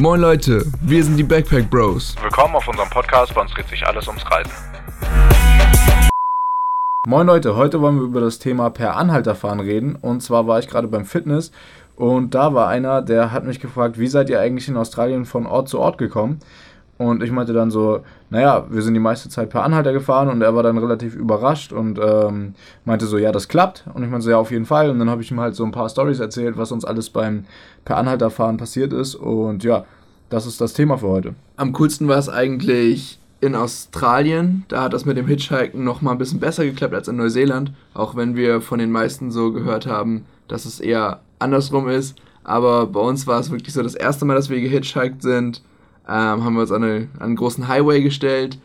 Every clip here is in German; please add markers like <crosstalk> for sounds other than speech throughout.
Moin Leute, wir sind die Backpack Bros. Willkommen auf unserem Podcast, bei uns dreht sich alles ums Reisen. Moin Leute, heute wollen wir über das Thema per Anhalterfahren reden. Und zwar war ich gerade beim Fitness und da war einer, der hat mich gefragt, wie seid ihr eigentlich in Australien von Ort zu Ort gekommen? Und ich meinte dann so, naja, wir sind die meiste Zeit per Anhalter gefahren und er war dann relativ überrascht und ähm, meinte so, ja, das klappt. Und ich meinte so, ja, auf jeden Fall. Und dann habe ich ihm halt so ein paar Stories erzählt, was uns alles beim per Anhalterfahren passiert ist. Und ja, das ist das Thema für heute. Am coolsten war es eigentlich in Australien. Da hat das mit dem Hitchhiken noch mal ein bisschen besser geklappt als in Neuseeland. Auch wenn wir von den meisten so gehört haben, dass es eher andersrum ist. Aber bei uns war es wirklich so das erste Mal, dass wir gehitchhiked sind ähm, haben wir uns an, eine, an einen großen Highway gestellt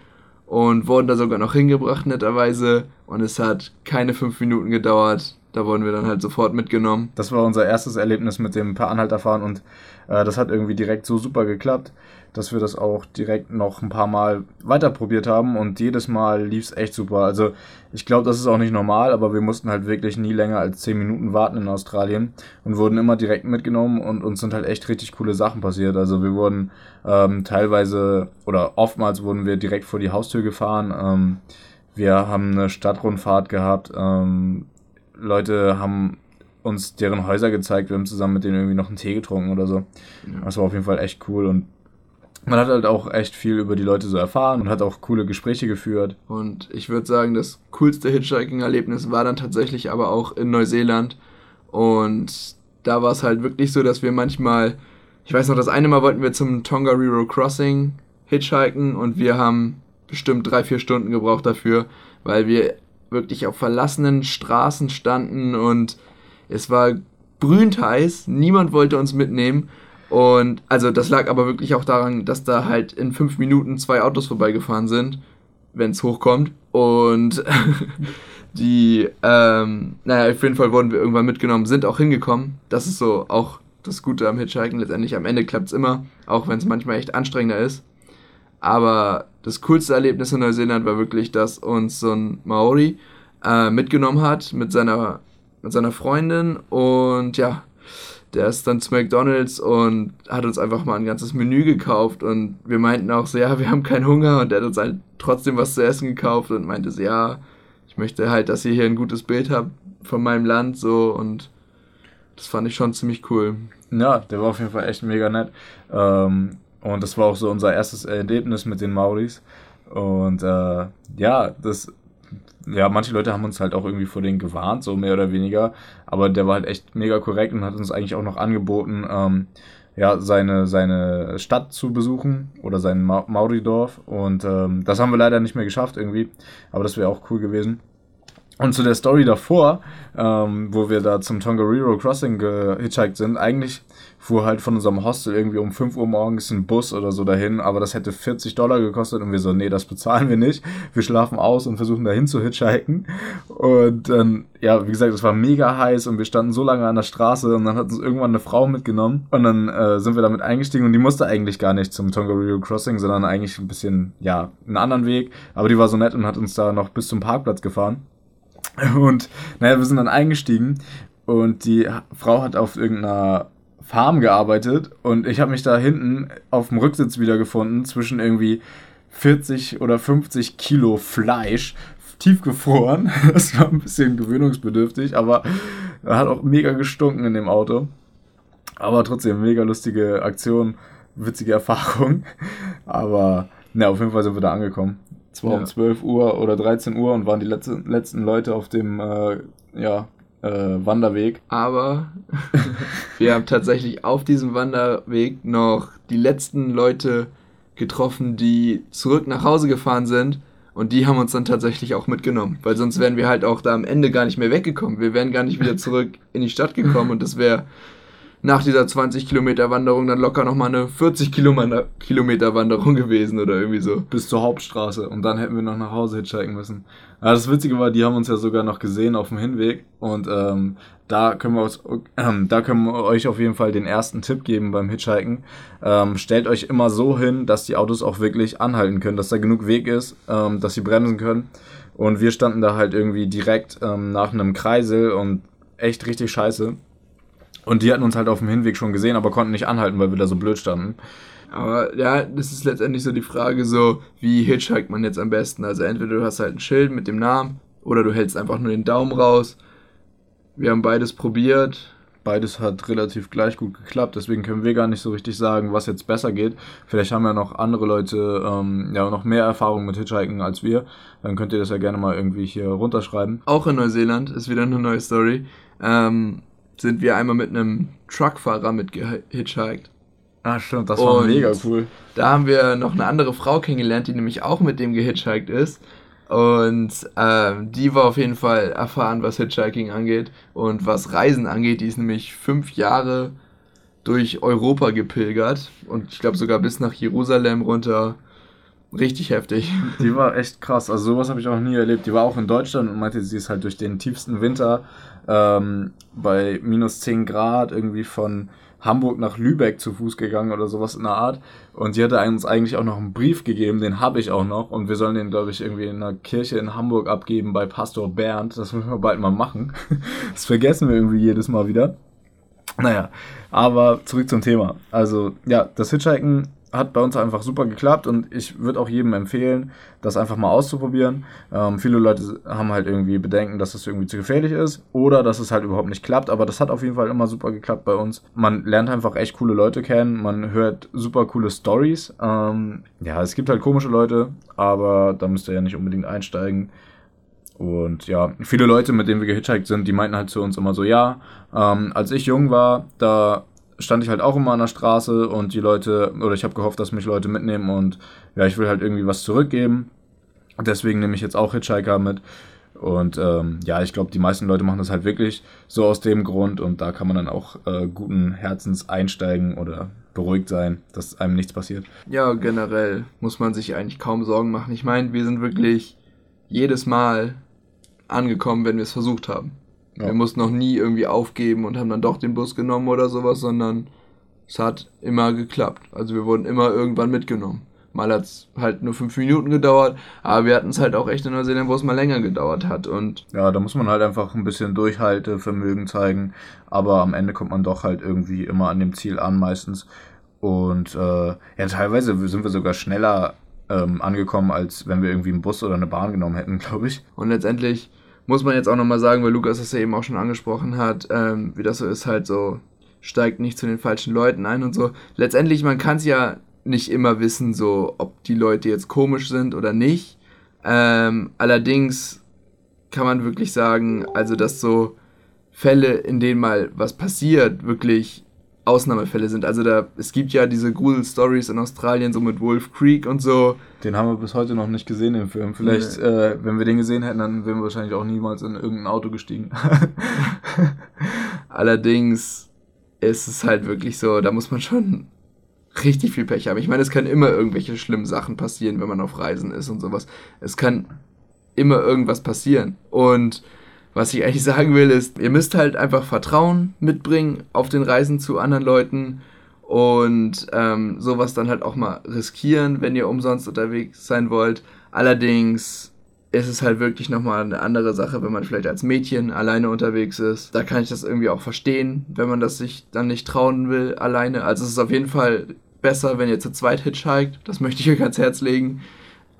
und wurden da sogar noch hingebracht, netterweise. Und es hat keine fünf Minuten gedauert. Da wurden wir dann halt sofort mitgenommen. Das war unser erstes Erlebnis mit dem Per Anhalterfahren und äh, das hat irgendwie direkt so super geklappt dass wir das auch direkt noch ein paar Mal weiter probiert haben und jedes Mal lief es echt super. Also ich glaube, das ist auch nicht normal, aber wir mussten halt wirklich nie länger als 10 Minuten warten in Australien und wurden immer direkt mitgenommen und uns sind halt echt richtig coole Sachen passiert. Also wir wurden ähm, teilweise oder oftmals wurden wir direkt vor die Haustür gefahren. Ähm, wir haben eine Stadtrundfahrt gehabt. Ähm, Leute haben uns deren Häuser gezeigt. Wir haben zusammen mit denen irgendwie noch einen Tee getrunken oder so. Das war auf jeden Fall echt cool und man hat halt auch echt viel über die Leute so erfahren und hat auch coole Gespräche geführt. Und ich würde sagen, das coolste Hitchhiking-Erlebnis war dann tatsächlich aber auch in Neuseeland. Und da war es halt wirklich so, dass wir manchmal, ich weiß noch, das eine Mal wollten wir zum Tongariro Crossing hitchhiken und wir haben bestimmt drei, vier Stunden gebraucht dafür, weil wir wirklich auf verlassenen Straßen standen und es war brühend heiß, niemand wollte uns mitnehmen und also das lag aber wirklich auch daran, dass da halt in fünf Minuten zwei Autos vorbeigefahren sind, wenn es hochkommt. Und <laughs> die, ähm, naja, auf jeden Fall wurden wir irgendwann mitgenommen, sind auch hingekommen. Das ist so auch das Gute am Hitchhiken. Letztendlich am Ende klappt es immer, auch wenn es manchmal echt anstrengender ist. Aber das coolste Erlebnis in Neuseeland war wirklich, dass uns so ein Maori äh, mitgenommen hat mit seiner, mit seiner Freundin. Und ja, der ist dann zu McDonalds und hat uns einfach mal ein ganzes Menü gekauft. Und wir meinten auch so, ja, wir haben keinen Hunger. Und er hat uns halt trotzdem was zu essen gekauft und meinte so, ja, ich möchte halt, dass ihr hier ein gutes Bild habt von meinem Land so. Und das fand ich schon ziemlich cool. Ja, der war auf jeden Fall echt mega nett. Ähm, und das war auch so unser erstes Erlebnis mit den Mauris und äh, ja, das ja, manche Leute haben uns halt auch irgendwie vor denen gewarnt, so mehr oder weniger. Aber der war halt echt mega korrekt und hat uns eigentlich auch noch angeboten, ähm, ja, seine, seine Stadt zu besuchen oder sein Ma Mauridorf. Und ähm, das haben wir leider nicht mehr geschafft irgendwie. Aber das wäre auch cool gewesen. Und zu der Story davor, ähm, wo wir da zum Tongariro Crossing gehitchhiked sind, eigentlich fuhr halt von unserem Hostel irgendwie um 5 Uhr morgens ein Bus oder so dahin, aber das hätte 40 Dollar gekostet und wir so, nee, das bezahlen wir nicht. Wir schlafen aus und versuchen dahin zu hitchhiken. Und dann, ja, wie gesagt, es war mega heiß und wir standen so lange an der Straße und dann hat uns irgendwann eine Frau mitgenommen und dann äh, sind wir damit eingestiegen und die musste eigentlich gar nicht zum Tongariro Crossing, sondern eigentlich ein bisschen, ja, einen anderen Weg. Aber die war so nett und hat uns da noch bis zum Parkplatz gefahren. Und naja, wir sind dann eingestiegen und die Frau hat auf irgendeiner Farm gearbeitet und ich habe mich da hinten auf dem Rücksitz wiedergefunden zwischen irgendwie 40 oder 50 Kilo Fleisch, tiefgefroren. <laughs> Das war ein bisschen gewöhnungsbedürftig, aber hat auch mega gestunken in dem Auto. Aber trotzdem mega lustige Aktion, witzige Erfahrung. Aber na, auf jeden Fall sind wir da angekommen. Es war ja. um 12 Uhr oder 13 Uhr und waren die letzten, letzten Leute auf dem äh, ja, äh, Wanderweg. Aber <laughs> wir haben tatsächlich auf diesem Wanderweg noch die letzten Leute getroffen, die zurück nach Hause gefahren sind. Und die haben uns dann tatsächlich auch mitgenommen, weil sonst wären wir halt auch da am Ende gar nicht mehr weggekommen. Wir wären gar nicht wieder zurück in die Stadt gekommen und das wäre nach dieser 20 Kilometer Wanderung dann locker nochmal eine 40 Kilometer Wanderung gewesen oder irgendwie so. Bis zur Hauptstraße und dann hätten wir noch nach Hause hitchhiken müssen. Ja, das Witzige war, die haben uns ja sogar noch gesehen auf dem Hinweg und ähm, da können wir uns, äh, da können wir euch auf jeden Fall den ersten Tipp geben beim Hitchhiken. Ähm, stellt euch immer so hin, dass die Autos auch wirklich anhalten können, dass da genug Weg ist, ähm, dass sie bremsen können. Und wir standen da halt irgendwie direkt ähm, nach einem Kreisel und echt richtig scheiße. Und die hatten uns halt auf dem Hinweg schon gesehen, aber konnten nicht anhalten, weil wir da so blöd standen. Aber ja, das ist letztendlich so die Frage, so wie hitchhiked man jetzt am besten. Also entweder du hast halt ein Schild mit dem Namen oder du hältst einfach nur den Daumen raus. Wir haben beides probiert. Beides hat relativ gleich gut geklappt, deswegen können wir gar nicht so richtig sagen, was jetzt besser geht. Vielleicht haben ja noch andere Leute ähm, ja noch mehr Erfahrung mit Hitchhiken als wir. Dann könnt ihr das ja gerne mal irgendwie hier runterschreiben. Auch in Neuseeland ist wieder eine neue Story. Ähm, sind wir einmal mit einem Truckfahrer mitgehitchhiked. Ah, stimmt, das war Und mega cool. Da haben wir noch eine andere Frau kennengelernt, die nämlich auch mit dem gehitchhiked ist. Und ähm, die war auf jeden Fall erfahren, was Hitchhiking angeht und was Reisen angeht. Die ist nämlich fünf Jahre durch Europa gepilgert und ich glaube sogar bis nach Jerusalem runter. Richtig heftig. <laughs> Die war echt krass. Also sowas habe ich auch nie erlebt. Die war auch in Deutschland und meinte, sie ist halt durch den tiefsten Winter ähm, bei minus 10 Grad irgendwie von Hamburg nach Lübeck zu Fuß gegangen oder sowas in der Art. Und sie hatte uns eigentlich auch noch einen Brief gegeben, den habe ich auch noch. Und wir sollen den, glaube ich, irgendwie in einer Kirche in Hamburg abgeben bei Pastor Bernd. Das müssen wir bald mal machen. <laughs> Das vergessen wir irgendwie jedes Mal wieder. Naja, aber zurück zum Thema. Also, ja, das Hitchhiken hat bei uns einfach super geklappt und ich würde auch jedem empfehlen, das einfach mal auszuprobieren. Ähm, viele Leute haben halt irgendwie Bedenken, dass das irgendwie zu gefährlich ist oder dass es halt überhaupt nicht klappt, aber das hat auf jeden Fall immer super geklappt bei uns. Man lernt einfach echt coole Leute kennen, man hört super coole Stories. Ähm, ja, es gibt halt komische Leute, aber da müsst ihr ja nicht unbedingt einsteigen. Und ja, viele Leute, mit denen wir gehitchhiked sind, die meinten halt zu uns immer so, ja, ähm, als ich jung war, da stand ich halt auch immer an der Straße und die Leute, oder ich habe gehofft, dass mich Leute mitnehmen und ja, ich will halt irgendwie was zurückgeben. Deswegen nehme ich jetzt auch Hitchhiker mit. Und ähm, ja, ich glaube, die meisten Leute machen das halt wirklich so aus dem Grund und da kann man dann auch äh, guten Herzens einsteigen oder beruhigt sein, dass einem nichts passiert. Ja, generell muss man sich eigentlich kaum Sorgen machen. Ich meine, wir sind wirklich jedes Mal angekommen, wenn wir es versucht haben. Ja. Wir mussten noch nie irgendwie aufgeben und haben dann doch den Bus genommen oder sowas, sondern es hat immer geklappt. Also wir wurden immer irgendwann mitgenommen. Mal hat es halt nur fünf Minuten gedauert, aber wir hatten es halt auch echt in Neuseeland, wo es mal länger gedauert hat. Und Ja, da muss man halt einfach ein bisschen Durchhaltevermögen zeigen, aber am Ende kommt man doch halt irgendwie immer an dem Ziel an meistens. Und äh, ja, teilweise sind wir sogar schneller ähm, angekommen, als wenn wir irgendwie einen Bus oder eine Bahn genommen hätten, glaube ich. Und letztendlich muss man jetzt auch nochmal sagen, weil Lukas das ja eben auch schon angesprochen hat, ähm, wie das so ist, halt so, steigt nicht zu den falschen Leuten ein und so. Letztendlich, man kann es ja nicht immer wissen, so, ob die Leute jetzt komisch sind oder nicht. Ähm, allerdings kann man wirklich sagen, also, dass so Fälle, in denen mal was passiert, wirklich Ausnahmefälle sind. Also da, es gibt ja diese Grusel-Stories in Australien, so mit Wolf Creek und so. Den haben wir bis heute noch nicht gesehen, den Film. Vielleicht, äh, wenn wir den gesehen hätten, dann wären wir wahrscheinlich auch niemals in irgendein Auto gestiegen. <laughs> Allerdings ist es halt wirklich so, da muss man schon richtig viel Pech haben. Ich meine, es kann immer irgendwelche schlimmen Sachen passieren, wenn man auf Reisen ist und sowas. Es kann immer irgendwas passieren. Und was ich eigentlich <laughs> sagen will, ist, ihr müsst halt einfach Vertrauen mitbringen auf den Reisen zu anderen Leuten und ähm, sowas dann halt auch mal riskieren, wenn ihr umsonst unterwegs sein wollt. Allerdings ist es halt wirklich nochmal eine andere Sache, wenn man vielleicht als Mädchen alleine unterwegs ist. Da kann ich das irgendwie auch verstehen, wenn man das sich dann nicht trauen will alleine. Also es ist auf jeden Fall besser, wenn ihr zu zweit hitchhiked. Das möchte ich euch ans Herz legen.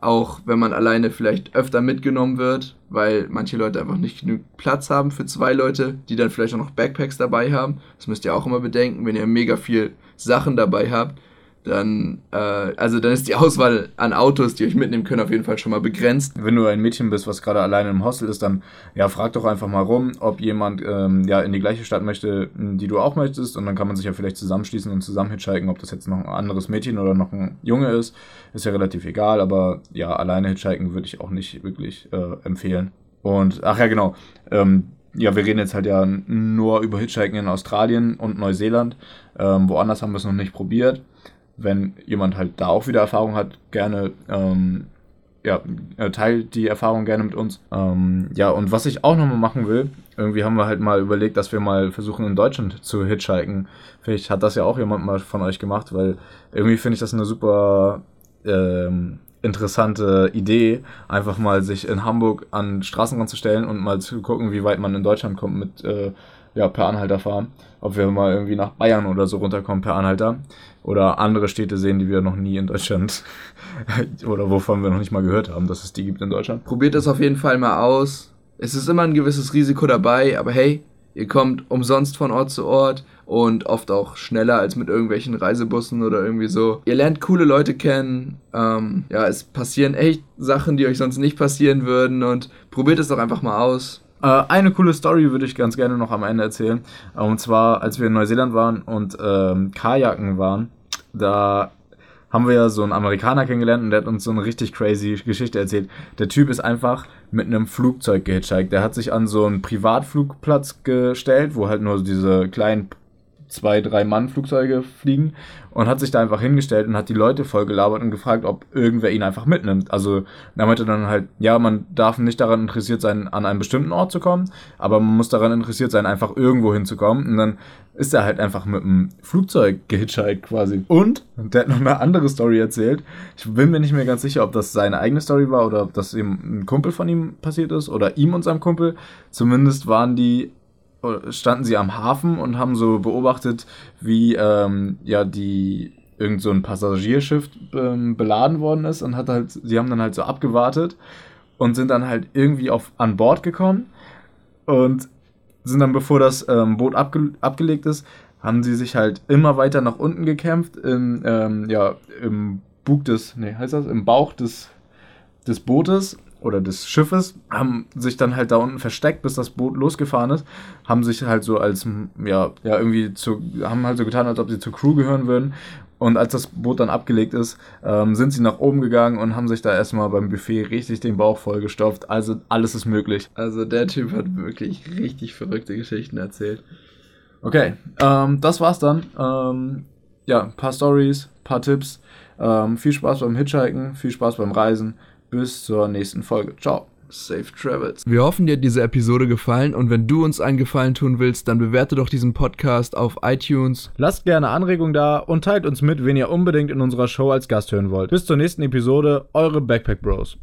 Auch wenn man alleine vielleicht öfter mitgenommen wird, weil manche Leute einfach nicht genug Platz haben für zwei Leute, die dann vielleicht auch noch Backpacks dabei haben. Das müsst ihr auch immer bedenken, wenn ihr mega viel Sachen dabei habt, dann, äh, also dann ist die Auswahl an Autos, die euch mitnehmen können, auf jeden Fall schon mal begrenzt. Wenn du ein Mädchen bist, was gerade alleine im Hostel ist, dann ja, frag doch einfach mal rum, ob jemand ähm, ja in die gleiche Stadt möchte, die du auch möchtest. Und dann kann man sich ja vielleicht zusammenschließen und zusammen hitchhiken, ob das jetzt noch ein anderes Mädchen oder noch ein Junge ist. Ist ja relativ egal, aber ja, alleine hitchhiken würde ich auch nicht wirklich äh, empfehlen. Und, ach ja, genau. Ähm, ja, wir reden jetzt halt ja nur über Hitchhiken in Australien und Neuseeland. Ähm, woanders haben wir es noch nicht probiert. Wenn jemand halt da auch wieder Erfahrung hat, gerne ähm, ja, äh, teilt die Erfahrung gerne mit uns. Ähm, ja, und was ich auch nochmal machen will, irgendwie haben wir halt mal überlegt, dass wir mal versuchen in Deutschland zu hitchhiken. Vielleicht hat das ja auch jemand mal von euch gemacht, weil irgendwie finde ich das eine super ähm, interessante Idee, einfach mal sich in Hamburg an Straßenrand zu stellen und mal zu gucken, wie weit man in Deutschland kommt mit äh, ja, per Anhalter fahren. Ob wir mal irgendwie nach Bayern oder so runterkommen per Anhalter. Oder andere Städte sehen, die wir noch nie in Deutschland <laughs> oder wovon wir noch nicht mal gehört haben, dass es die gibt in Deutschland. Probiert es auf jeden Fall mal aus. Es ist immer ein gewisses Risiko dabei, aber hey, ihr kommt umsonst von Ort zu Ort und oft auch schneller als mit irgendwelchen Reisebussen oder irgendwie so. Ihr lernt coole Leute kennen. Ähm, ja, es passieren echt Sachen, die euch sonst nicht passieren würden und probiert es doch einfach mal aus. Äh, eine coole Story würde ich ganz gerne noch am Ende erzählen. Und zwar, als wir in Neuseeland waren und ähm, Kajaken waren, da haben wir ja so einen Amerikaner kennengelernt und der hat uns so eine richtig crazy Geschichte erzählt. Der Typ ist einfach mit einem Flugzeug gehitchhiked. Der hat sich an so einen Privatflugplatz gestellt, wo halt nur diese kleinen zwei, drei Mann Flugzeuge fliegen und hat sich da einfach hingestellt und hat die Leute voll gelabert und gefragt, ob irgendwer ihn einfach mitnimmt. Also er meinte dann halt, ja, man darf nicht daran interessiert sein, an einen bestimmten Ort zu kommen, aber man muss daran interessiert sein, einfach irgendwo hinzukommen. Und dann ist er halt einfach mit einem Flugzeug gehitchhiked quasi. Und der hat noch eine andere Story erzählt. Ich bin mir nicht mehr ganz sicher, ob das seine eigene Story war oder ob das eben ein Kumpel von ihm passiert ist oder ihm und seinem Kumpel. Zumindest waren die standen sie am Hafen und haben so beobachtet, wie ähm, ja die irgend so ein Passagierschiff ähm, beladen worden ist und hat halt, sie haben dann halt so abgewartet und sind dann halt irgendwie auf an Bord gekommen und sind dann, bevor das ähm, Boot abge abgelegt ist, haben sie sich halt immer weiter nach unten gekämpft, im, ähm, ja, im Bug des, nee, heißt das, im Bauch des, des Bootes oder des Schiffes, haben sich dann halt da unten versteckt, bis das Boot losgefahren ist, haben sich halt so als, ja, ja, irgendwie zu, haben halt so getan, als ob sie zur Crew gehören würden. Und als das Boot dann abgelegt ist, ähm, sind sie nach oben gegangen und haben sich da erstmal beim Buffet richtig den Bauch vollgestopft. Also alles ist möglich. Also der Typ hat wirklich richtig verrückte Geschichten erzählt. Okay, ähm, das war's dann. Ähm, ja, paar Stories, paar Tipps. Ähm, viel Spaß beim Hitchhiken, viel Spaß beim Reisen. Bis zur nächsten Folge. Ciao. Safe Travels. Wir hoffen, dir hat diese Episode gefallen und wenn du uns einen Gefallen tun willst, dann bewerte doch diesen Podcast auf iTunes. Lasst gerne Anregungen da und teilt uns mit, wen ihr unbedingt in unserer Show als Gast hören wollt. Bis zur nächsten Episode, eure Backpack Bros.